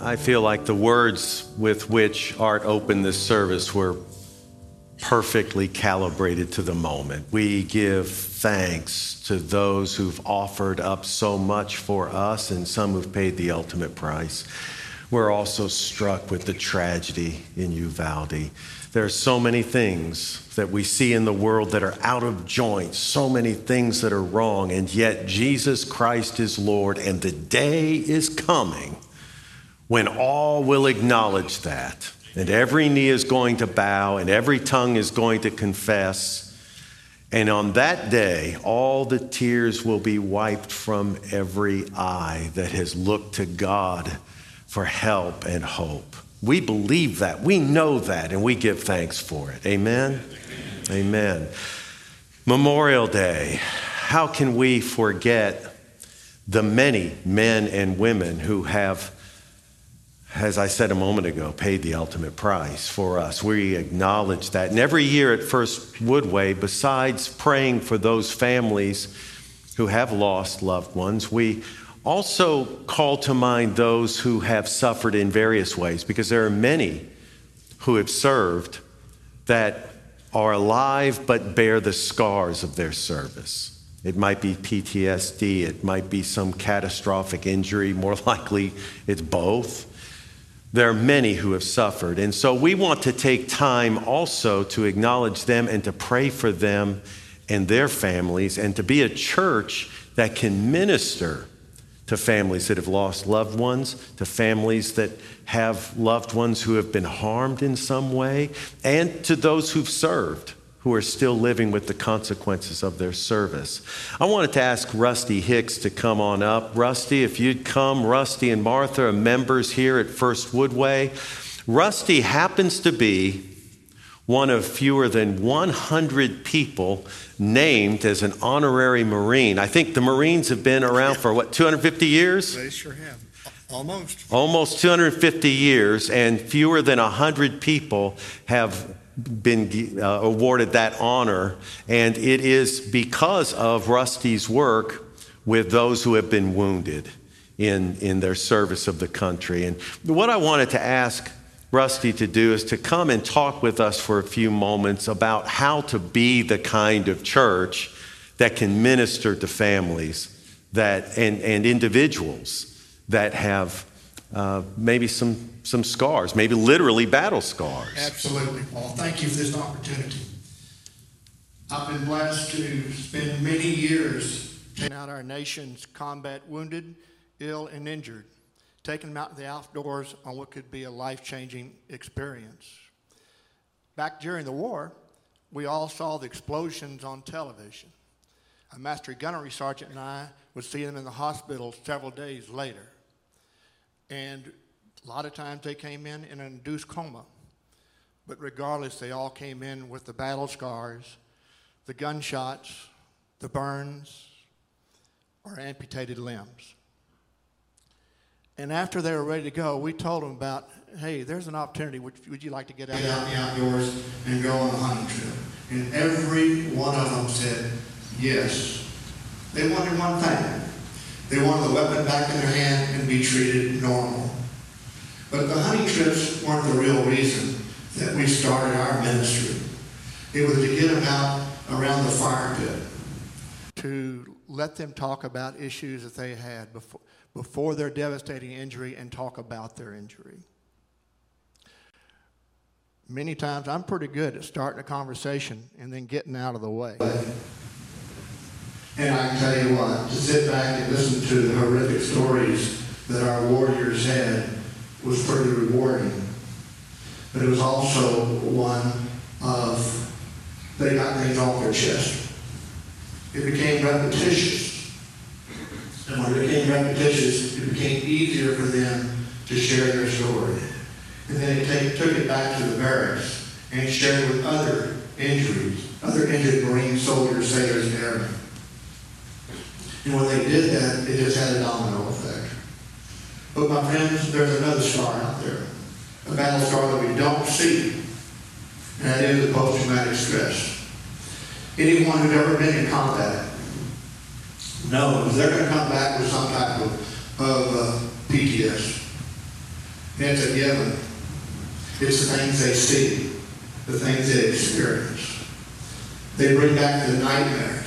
I feel like the words with which Art opened this service were perfectly calibrated to the moment. We give thanks to those who've offered up so much for us and some who've paid the ultimate price. We're also struck with the tragedy in Uvalde. There are so many things that we see in the world that are out of joint, so many things that are wrong, and yet Jesus Christ is Lord, and the day is coming when all will acknowledge that and every knee is going to bow and every tongue is going to confess. And on that day, all the tears will be wiped from every eye that has looked to God for help and hope. We believe that. We know that, and we give thanks for it. Amen? Amen. Memorial Day. How can we forget the many men and women who have as I said a moment ago, paid the ultimate price for us. We acknowledge that. And every year at First Woodway, besides praying for those families who have lost loved ones, we also call to mind those who have suffered in various ways, because there are many who have served that are alive but bear the scars of their service. It might be PTSD, it might be some catastrophic injury, more likely, it's both. There are many who have suffered. And so we want to take time also to acknowledge them and to pray for them and their families and to be a church that can minister to families that have lost loved ones, to families that have loved ones who have been harmed in some way, and to those who've served who are still living with the consequences of their service. I wanted to ask Rusty Hicks to come on up. Rusty, if you'd come, Rusty and Martha are members here at First Woodway. Rusty happens to be one of fewer than 100 people named as an honorary Marine. I think the Marines have been around for what, 250 years? They sure have. Almost. Almost 250 years, and fewer than 100 people have been uh, awarded that honor, and it is because of Rusty's work with those who have been wounded in, in their service of the country. And what I wanted to ask Rusty to do is to come and talk with us for a few moments about how to be the kind of church that can minister to families that, and, and individuals that have uh, maybe some, some scars, maybe literally battle scars. Absolutely, Paul. Thank you for this opportunity. I've been blessed to spend many years taking out our nation's combat wounded, ill, and injured, taking them out in the outdoors on what could be a life changing experience. Back during the war, we all saw the explosions on television. A master gunnery sergeant and I would see them in the hospital several days later. And a lot of times they came in in an induced coma. But regardless, they all came in with the battle scars, the gunshots, the burns, or amputated limbs. And after they were ready to go, we told them about, hey, there's an opportunity. Would, would you like to get out, get out in the outdoors and go on a hunting trip? And every one of them said yes. They wanted one thing they wanted the weapon back in their hand and be treated normal. But the hunting trips weren't the real reason that we started our ministry. It was to get them out around the fire pit. To let them talk about issues that they had before, before their devastating injury and talk about their injury. Many times I'm pretty good at starting a conversation and then getting out of the way. And I can tell you what, to sit back and listen to the horrific stories that our warriors had was pretty rewarding. But it was also one of they got things off their chest. It became repetitious. And when it became repetitious, it became easier for them to share their story. And then they took it back to the barracks and shared with other injuries, other injured Marine soldiers, sailors, and airmen. And when they did that, it just had a domino effect. But my friends, there's another star out there, a battle star that we don't see, and that is the post-traumatic stress. Anyone who's ever been in combat knows they're going to come back with some type of, of uh, PTS. It's a given. It's the things they see, the things they experience. They bring back the nightmares.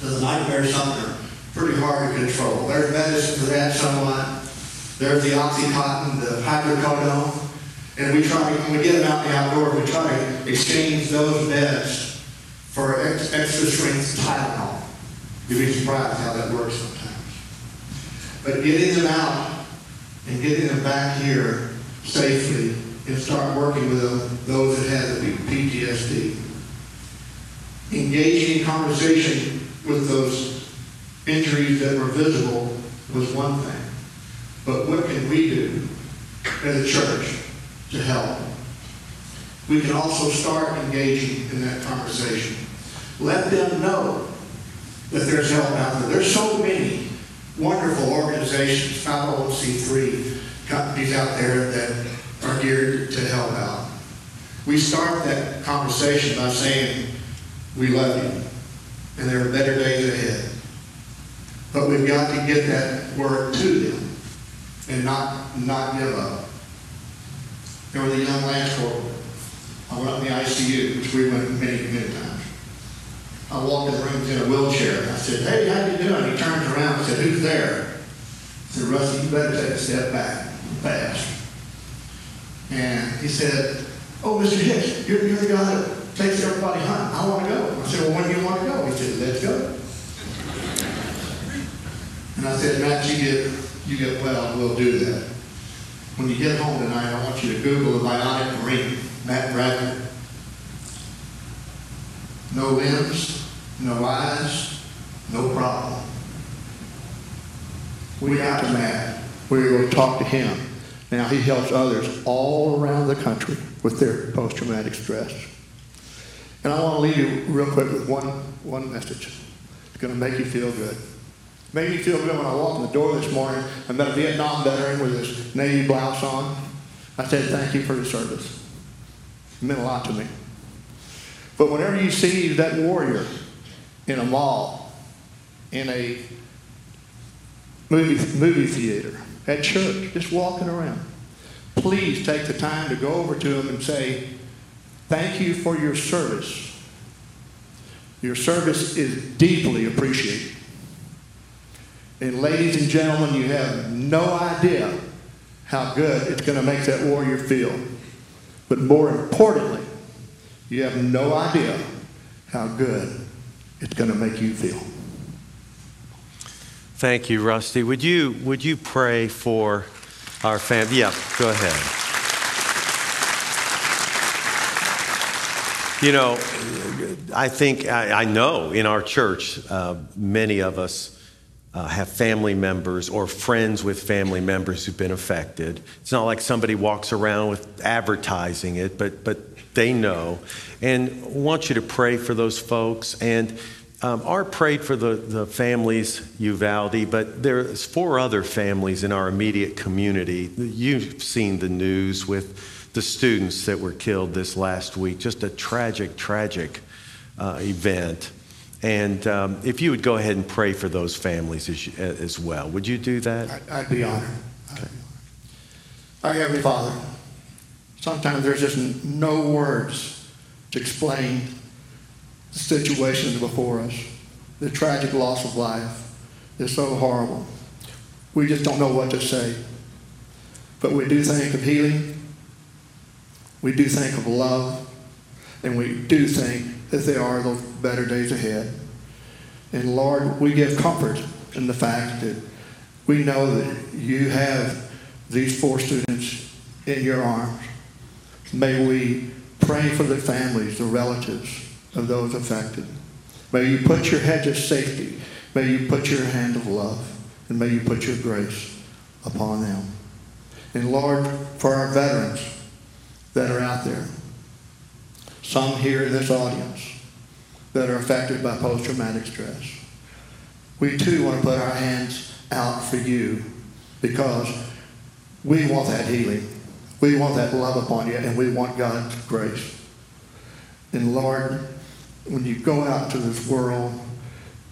So the nightmares, something are pretty hard to control. There's medicine for that somewhat. There's the Oxycontin, the hydrocodone. And we try, when we get them out in the outdoors, we try to exchange those meds for ex- extra strength Tylenol. You'd be surprised how that works sometimes. But getting them out and getting them back here safely and start working with them, those that have the PTSD. Engaging in conversation with those injuries that were visible was one thing. But what can we do as a church to help? We can also start engaging in that conversation. Let them know that there's help out there. There's so many wonderful organizations, 501c3 companies out there that are geared to help out. We start that conversation by saying, we love you, and there are better days ahead. But we've got to get that word to them and not, not give up. There was a young lance corporal. I went up in the ICU, which we went many, many times. I walked in the room, in a wheelchair, and I said, hey, how you doing? He turns around and said, who's there? I said, Rusty, you better take a step back, fast. And he said, oh, Mr. Hicks, you're, you're the guy that takes everybody hunting. I want to go. I said, well, when do you want to go? He said, let's go. And I said, Matt, you get, you get well, we'll do that. When you get home tonight, I want you to Google the bionic marine, Matt Bradford. No limbs, no eyes, no problem. We got to Matt. We to talk to him. Now he helps others all around the country with their post-traumatic stress. And I want to leave you real quick with one, one message. It's going to make you feel good. Made me feel good when I walked in the door this morning. I met a Vietnam veteran with his navy blouse on. I said, thank you for your service. It meant a lot to me. But whenever you see that warrior in a mall, in a movie, movie theater, at church, just walking around, please take the time to go over to him and say, Thank you for your service. Your service is deeply appreciated. And ladies and gentlemen, you have no idea how good it's going to make that warrior feel. But more importantly, you have no idea how good it's going to make you feel. Thank you, Rusty. Would you, would you pray for our family? Yeah, go ahead. You know, I think, I, I know in our church, uh, many of us uh, have family members or friends with family members who've been affected. It's not like somebody walks around with advertising it, but, but they know. And I want you to pray for those folks. And um, Art prayed for the, the families, Uvalde, but there's four other families in our immediate community. You've seen the news with the students that were killed this last week. Just a tragic, tragic uh, event. And um, if you would go ahead and pray for those families as, as well, would you do that? I'd, I'd be honored. Okay. Our Heavenly Father, sometimes there's just no words to explain the situation before us. The tragic loss of life is so horrible. We just don't know what to say. But we do think of healing. We do think of love. And we do think that there are those better days ahead. And Lord, we give comfort in the fact that we know that you have these four students in your arms. May we pray for the families, the relatives of those affected. May you put your hedge of safety. May you put your hand of love. And may you put your grace upon them. And Lord, for our veterans that are out there, some here in this audience that are affected by post traumatic stress. We too want to put our hands out for you because we want that healing. We want that love upon you, and we want God's grace. And Lord, when you go out to this world,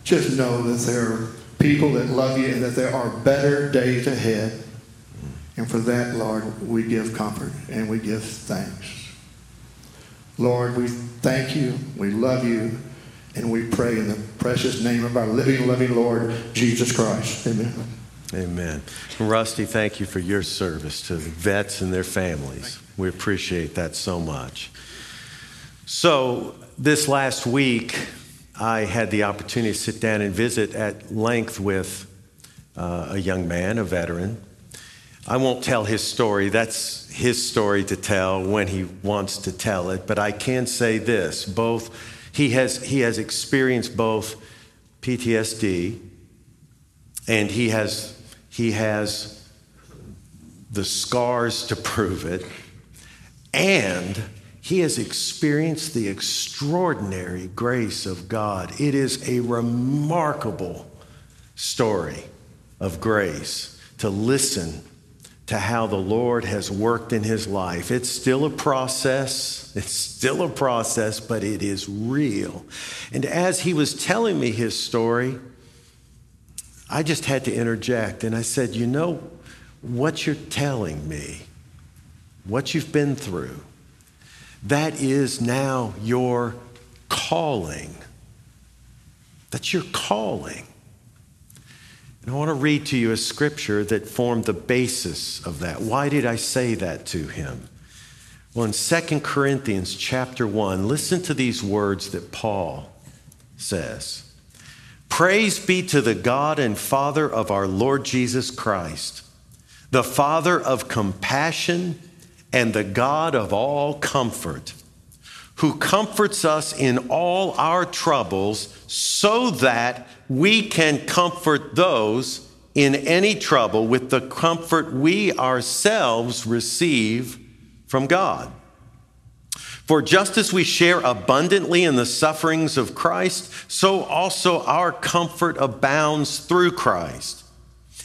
just know that there are people that love you and that there are better days ahead. And for that, Lord, we give comfort and we give thanks. Lord, we thank you, we love you, and we pray in the precious name of our living, loving Lord, Jesus Christ. Amen. Amen. Rusty, thank you for your service to the vets and their families. We appreciate that so much. So, this last week, I had the opportunity to sit down and visit at length with uh, a young man, a veteran. I won't tell his story. That's his story to tell when he wants to tell it. But I can say this: both he has he has experienced both PTSD, and he has he has the scars to prove it, and he has experienced the extraordinary grace of God. It is a remarkable story of grace to listen to how the Lord has worked in his life. It's still a process. It's still a process, but it is real. And as he was telling me his story, I just had to interject and I said, You know, what you're telling me, what you've been through, that is now your calling. That's your calling. And I want to read to you a scripture that formed the basis of that. Why did I say that to him? Well, in 2 Corinthians chapter 1, listen to these words that Paul says Praise be to the God and Father of our Lord Jesus Christ, the Father of compassion and the God of all comfort, who comforts us in all our troubles so that we can comfort those in any trouble with the comfort we ourselves receive from God. For just as we share abundantly in the sufferings of Christ, so also our comfort abounds through Christ.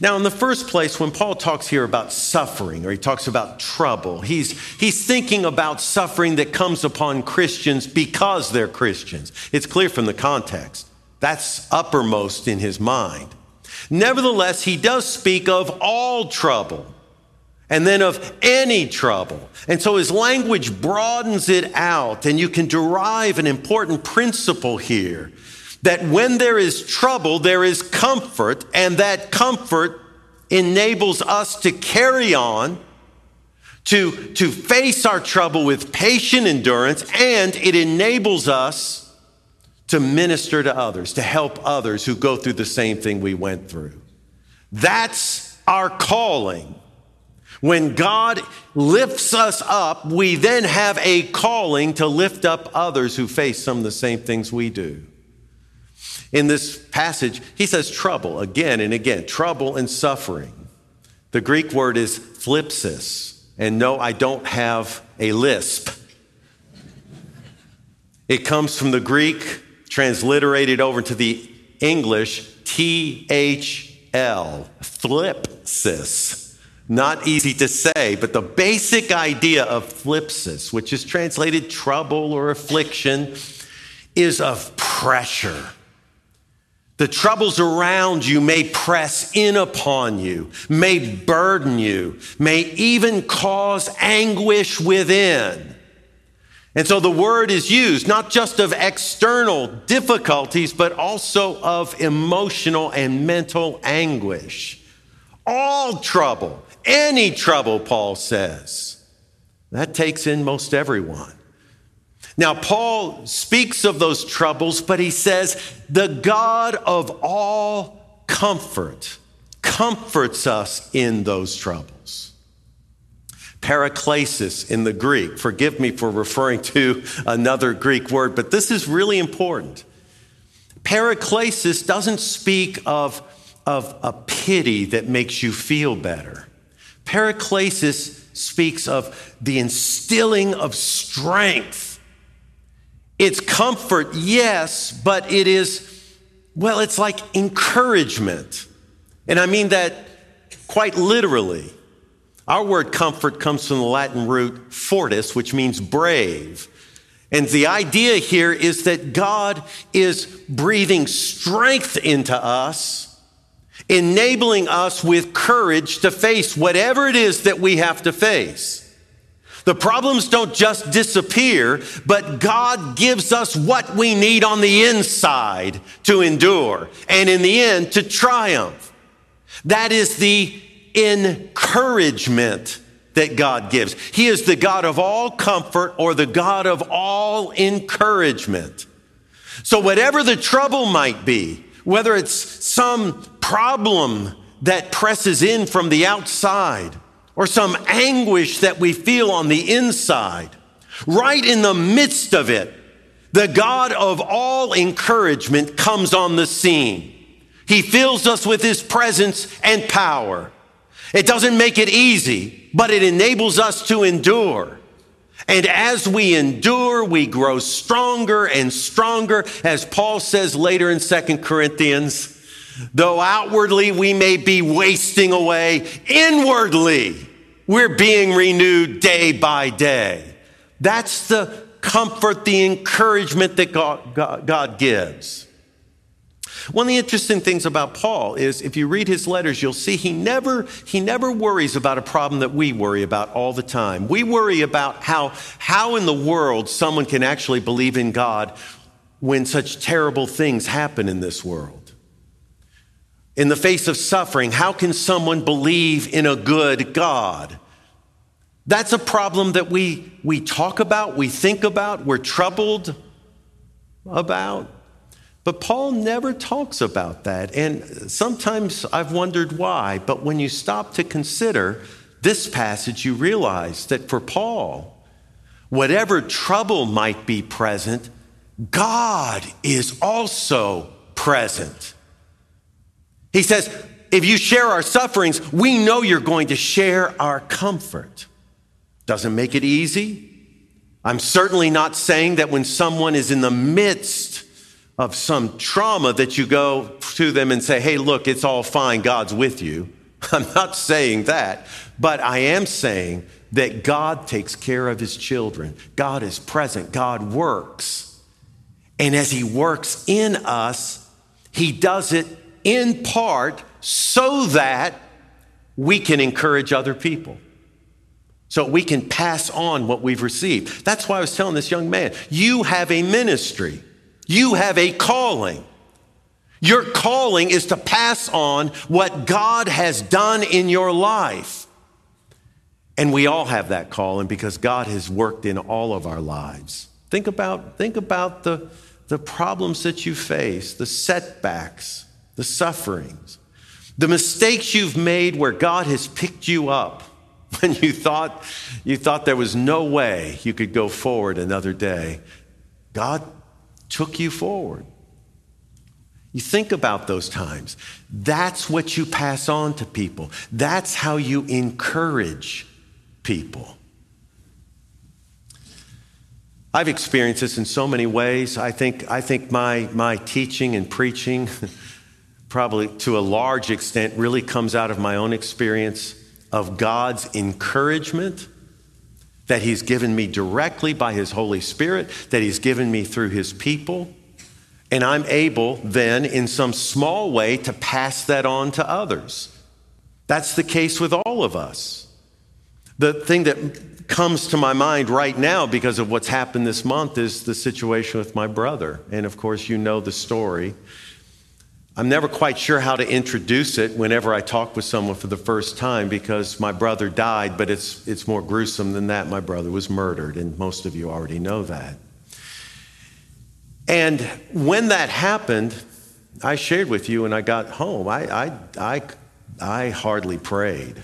Now, in the first place, when Paul talks here about suffering or he talks about trouble, he's, he's thinking about suffering that comes upon Christians because they're Christians. It's clear from the context. That's uppermost in his mind. Nevertheless, he does speak of all trouble and then of any trouble. And so his language broadens it out, and you can derive an important principle here that when there is trouble, there is comfort, and that comfort enables us to carry on, to, to face our trouble with patient endurance, and it enables us to minister to others, to help others who go through the same thing we went through. That's our calling. When God lifts us up, we then have a calling to lift up others who face some of the same things we do. In this passage, he says trouble again and again trouble and suffering. The Greek word is thlipsis. And no, I don't have a lisp. It comes from the Greek, transliterated over to the English, T H L, thlipsis. Not easy to say, but the basic idea of thlipsis, which is translated trouble or affliction, is of pressure the troubles around you may press in upon you, may burden you, may even cause anguish within. And so the word is used not just of external difficulties, but also of emotional and mental anguish. All trouble, any trouble, Paul says. That takes in most everyone. Now, Paul speaks of those troubles, but he says, the God of all comfort comforts us in those troubles. Paraklesis in the Greek, forgive me for referring to another Greek word, but this is really important. Paraklesis doesn't speak of, of a pity that makes you feel better. Paraklesis speaks of the instilling of strength It's comfort, yes, but it is, well, it's like encouragement. And I mean that quite literally. Our word comfort comes from the Latin root fortis, which means brave. And the idea here is that God is breathing strength into us, enabling us with courage to face whatever it is that we have to face. The problems don't just disappear, but God gives us what we need on the inside to endure and in the end to triumph. That is the encouragement that God gives. He is the God of all comfort or the God of all encouragement. So, whatever the trouble might be, whether it's some problem that presses in from the outside or some anguish that we feel on the inside, right in the midst of it, the God of all encouragement comes on the scene. He fills us with his presence and power. It doesn't make it easy, but it enables us to endure. And as we endure, we grow stronger and stronger, as Paul says later in Second Corinthians. Though outwardly we may be wasting away, inwardly we're being renewed day by day. That's the comfort, the encouragement that God, God, God gives. One of the interesting things about Paul is if you read his letters, you'll see he never, he never worries about a problem that we worry about all the time. We worry about how, how in the world someone can actually believe in God when such terrible things happen in this world. In the face of suffering, how can someone believe in a good God? That's a problem that we, we talk about, we think about, we're troubled about. But Paul never talks about that. And sometimes I've wondered why. But when you stop to consider this passage, you realize that for Paul, whatever trouble might be present, God is also present. He says, if you share our sufferings, we know you're going to share our comfort. Doesn't make it easy. I'm certainly not saying that when someone is in the midst of some trauma that you go to them and say, hey, look, it's all fine, God's with you. I'm not saying that, but I am saying that God takes care of his children. God is present, God works. And as he works in us, he does it in part so that we can encourage other people. So we can pass on what we've received. That's why I was telling this young man, you have a ministry. You have a calling. Your calling is to pass on what God has done in your life. And we all have that calling because God has worked in all of our lives. Think about, think about the, the problems that you face, the setbacks, the sufferings, the mistakes you've made where God has picked you up when you thought, you thought there was no way you could go forward another day. God took you forward. You think about those times. That's what you pass on to people. That's how you encourage people. I've experienced this in so many ways. I think, I think my, my teaching and preaching, probably to a large extent, really comes out of my own experience of God's encouragement that He's given me directly by His Holy Spirit, that He's given me through His people. And I'm able then, in some small way, to pass that on to others. That's the case with all of us. The thing that comes to my mind right now because of what's happened this month is the situation with my brother. And of course, you know the story. I'm never quite sure how to introduce it whenever I talk with someone for the first time because my brother died, but it's, it's more gruesome than that. My brother was murdered, and most of you already know that. And when that happened, I shared with you when I got home. I, I, I, I hardly prayed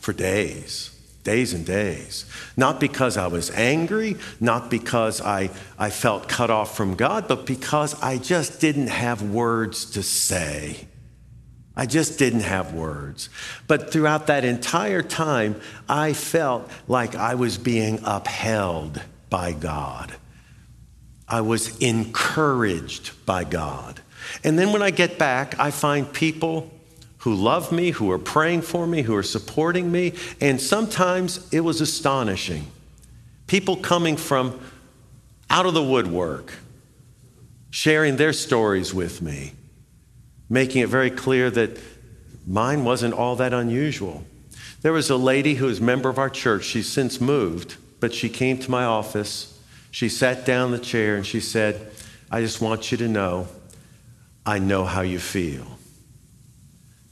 for days days and days. Not because I was angry, not because I, I felt cut off from God, but because I just didn't have words to say. I just didn't have words. But throughout that entire time, I felt like I was being upheld by God. I was encouraged by God. And then when I get back, I find people who love me, who are praying for me, who are supporting me. And sometimes it was astonishing. People coming from out of the woodwork, sharing their stories with me, making it very clear that mine wasn't all that unusual. There was a lady who was a member of our church. She's since moved, but she came to my office she sat down in the chair and she said, I just want you to know I know how you feel.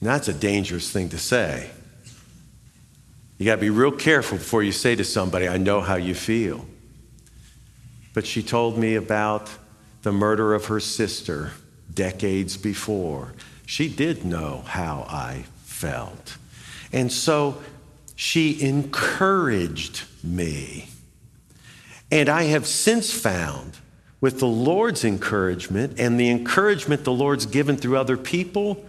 That's a dangerous thing to say. You got to be real careful before you say to somebody, I know how you feel. But she told me about the murder of her sister decades before. She did know how I felt. And so she encouraged me. And I have since found, with the Lord's encouragement and the encouragement the Lord's given through other people,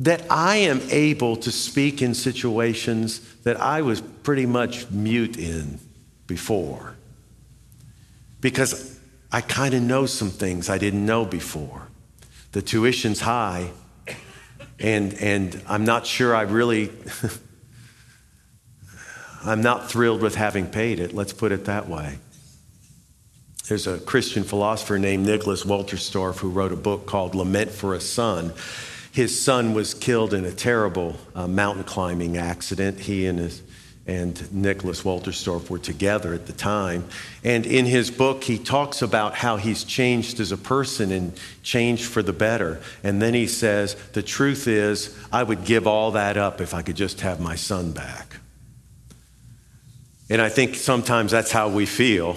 that I am able to speak in situations that I was pretty much mute in before. Because I kind of know some things I didn't know before. The tuition's high, and, and I'm not sure I really, I'm not thrilled with having paid it, let's put it that way. There's a Christian philosopher named Nicholas Wolterstorff who wrote a book called Lament for a Son. His son was killed in a terrible uh, mountain climbing accident. He and his and Nicholas Wolterstorff were together at the time. And in his book, he talks about how he's changed as a person and changed for the better. And then he says, The truth is, I would give all that up if I could just have my son back. And I think sometimes that's how we feel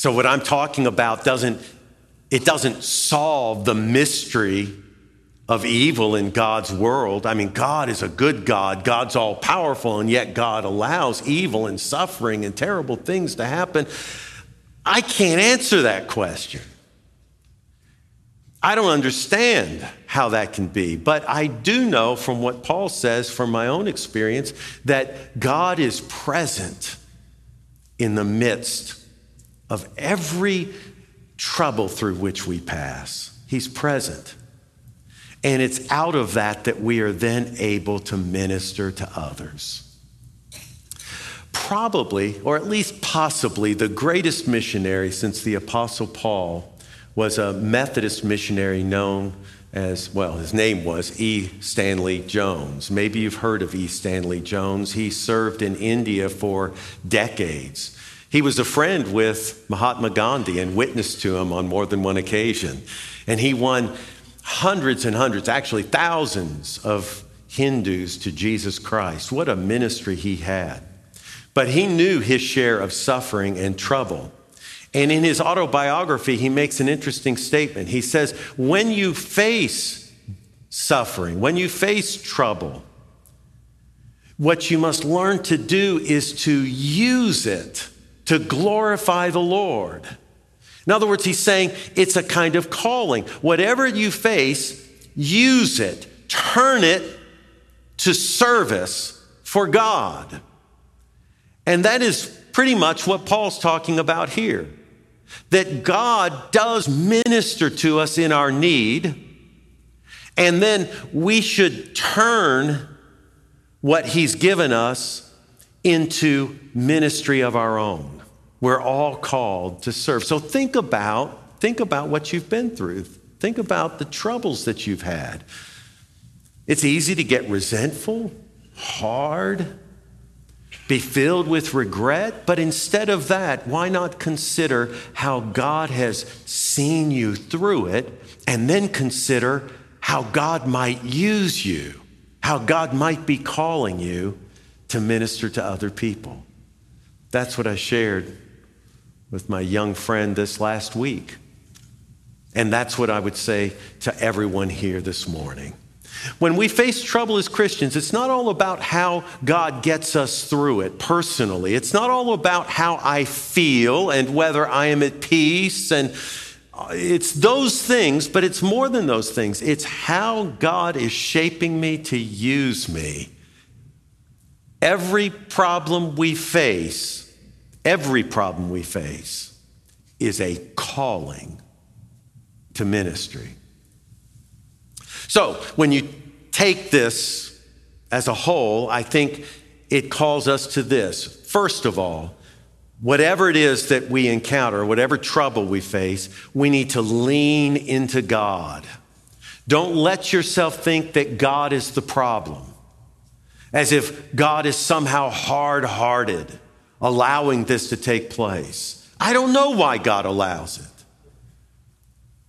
so what I'm talking about doesn't it doesn't solve the mystery of evil in God's world. I mean, God is a good God. God's all powerful, and yet God allows evil and suffering and terrible things to happen. I can't answer that question. I don't understand how that can be, but I do know from what Paul says from my own experience that God is present in the midst of every trouble through which we pass. He's present. And it's out of that that we are then able to minister to others. Probably, or at least possibly, the greatest missionary since the Apostle Paul was a Methodist missionary known as, well, his name was E. Stanley Jones. Maybe you've heard of E. Stanley Jones. He served in India for decades. He was a friend with Mahatma Gandhi and witnessed to him on more than one occasion. And he won hundreds and hundreds, actually thousands of Hindus to Jesus Christ. What a ministry he had. But he knew his share of suffering and trouble. And in his autobiography, he makes an interesting statement. He says, When you face suffering, when you face trouble, what you must learn to do is to use it to glorify the Lord. In other words, he's saying it's a kind of calling. Whatever you face, use it, turn it to service for God. And that is pretty much what Paul's talking about here. That God does minister to us in our need, and then we should turn what he's given us into ministry of our own. We're all called to serve. So think about think about what you've been through. Think about the troubles that you've had. It's easy to get resentful, hard, be filled with regret, but instead of that, why not consider how God has seen you through it and then consider how God might use you, how God might be calling you to minister to other people? That's what I shared with my young friend this last week. And that's what I would say to everyone here this morning. When we face trouble as Christians, it's not all about how God gets us through it personally. It's not all about how I feel and whether I am at peace. And uh, it's those things, but it's more than those things. It's how God is shaping me to use me. Every problem we face Every problem we face is a calling to ministry. So when you take this as a whole, I think it calls us to this. First of all, whatever it is that we encounter, whatever trouble we face, we need to lean into God. Don't let yourself think that God is the problem, as if God is somehow hard hearted, allowing this to take place. I don't know why God allows it.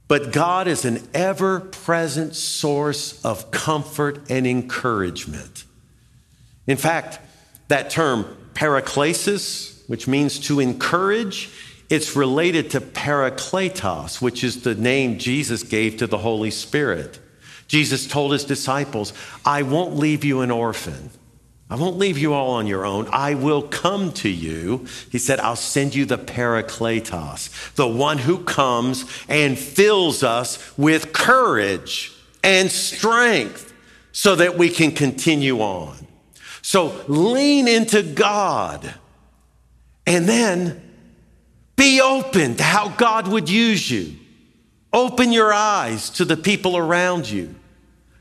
But God is an ever present source of comfort and encouragement. In fact, that term paraklesis, which means to encourage, it's related to parakletos, which is the name Jesus gave to the Holy Spirit. Jesus told his disciples, I won't leave you an orphan. I won't leave you all on your own. I will come to you. He said, I'll send you the Parakletos, the one who comes and fills us with courage and strength so that we can continue on. So lean into God and then be open to how God would use you. Open your eyes to the people around you.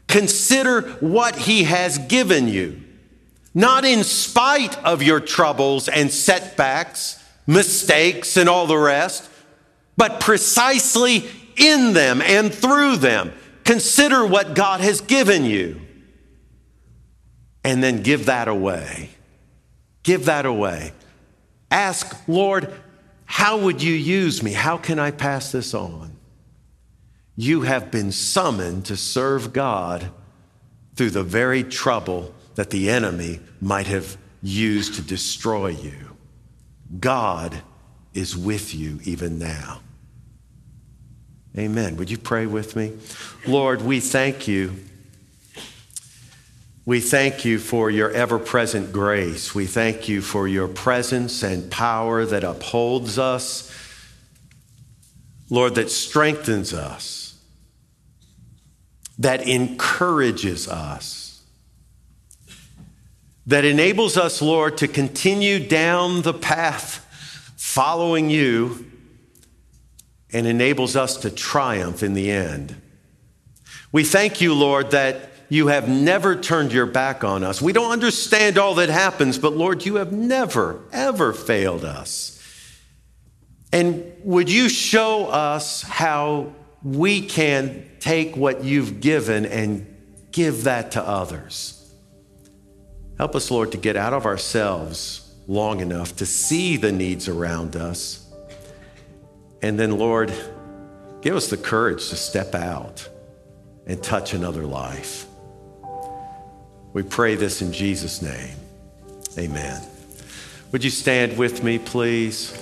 Consider what He has given you not in spite of your troubles and setbacks, mistakes, and all the rest, but precisely in them and through them. Consider what God has given you and then give that away. Give that away. Ask, Lord, how would you use me? How can I pass this on? You have been summoned to serve God through the very trouble that the enemy might have used to destroy you. God is with you even now. Amen. Would you pray with me? Lord, we thank you. We thank you for your ever present grace. We thank you for your presence and power that upholds us. Lord, that strengthens us, that encourages us that enables us, Lord, to continue down the path following you and enables us to triumph in the end. We thank you, Lord, that you have never turned your back on us. We don't understand all that happens, but Lord, you have never, ever failed us. And would you show us how we can take what you've given and give that to others? Help us, Lord, to get out of ourselves long enough to see the needs around us. And then, Lord, give us the courage to step out and touch another life. We pray this in Jesus' name. Amen. Would you stand with me, please?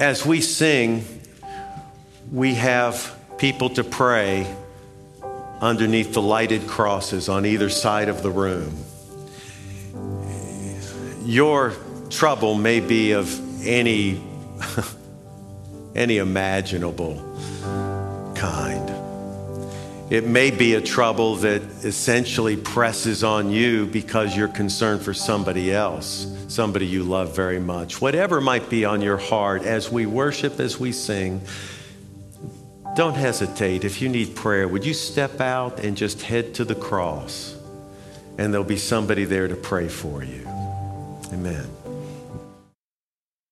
As we sing, we have people to pray underneath the lighted crosses on either side of the room. Your trouble may be of any, any imaginable kind. It may be a trouble that essentially presses on you because you're concerned for somebody else, somebody you love very much. Whatever might be on your heart as we worship, as we sing, don't hesitate. If you need prayer, would you step out and just head to the cross? And there'll be somebody there to pray for you. Amen.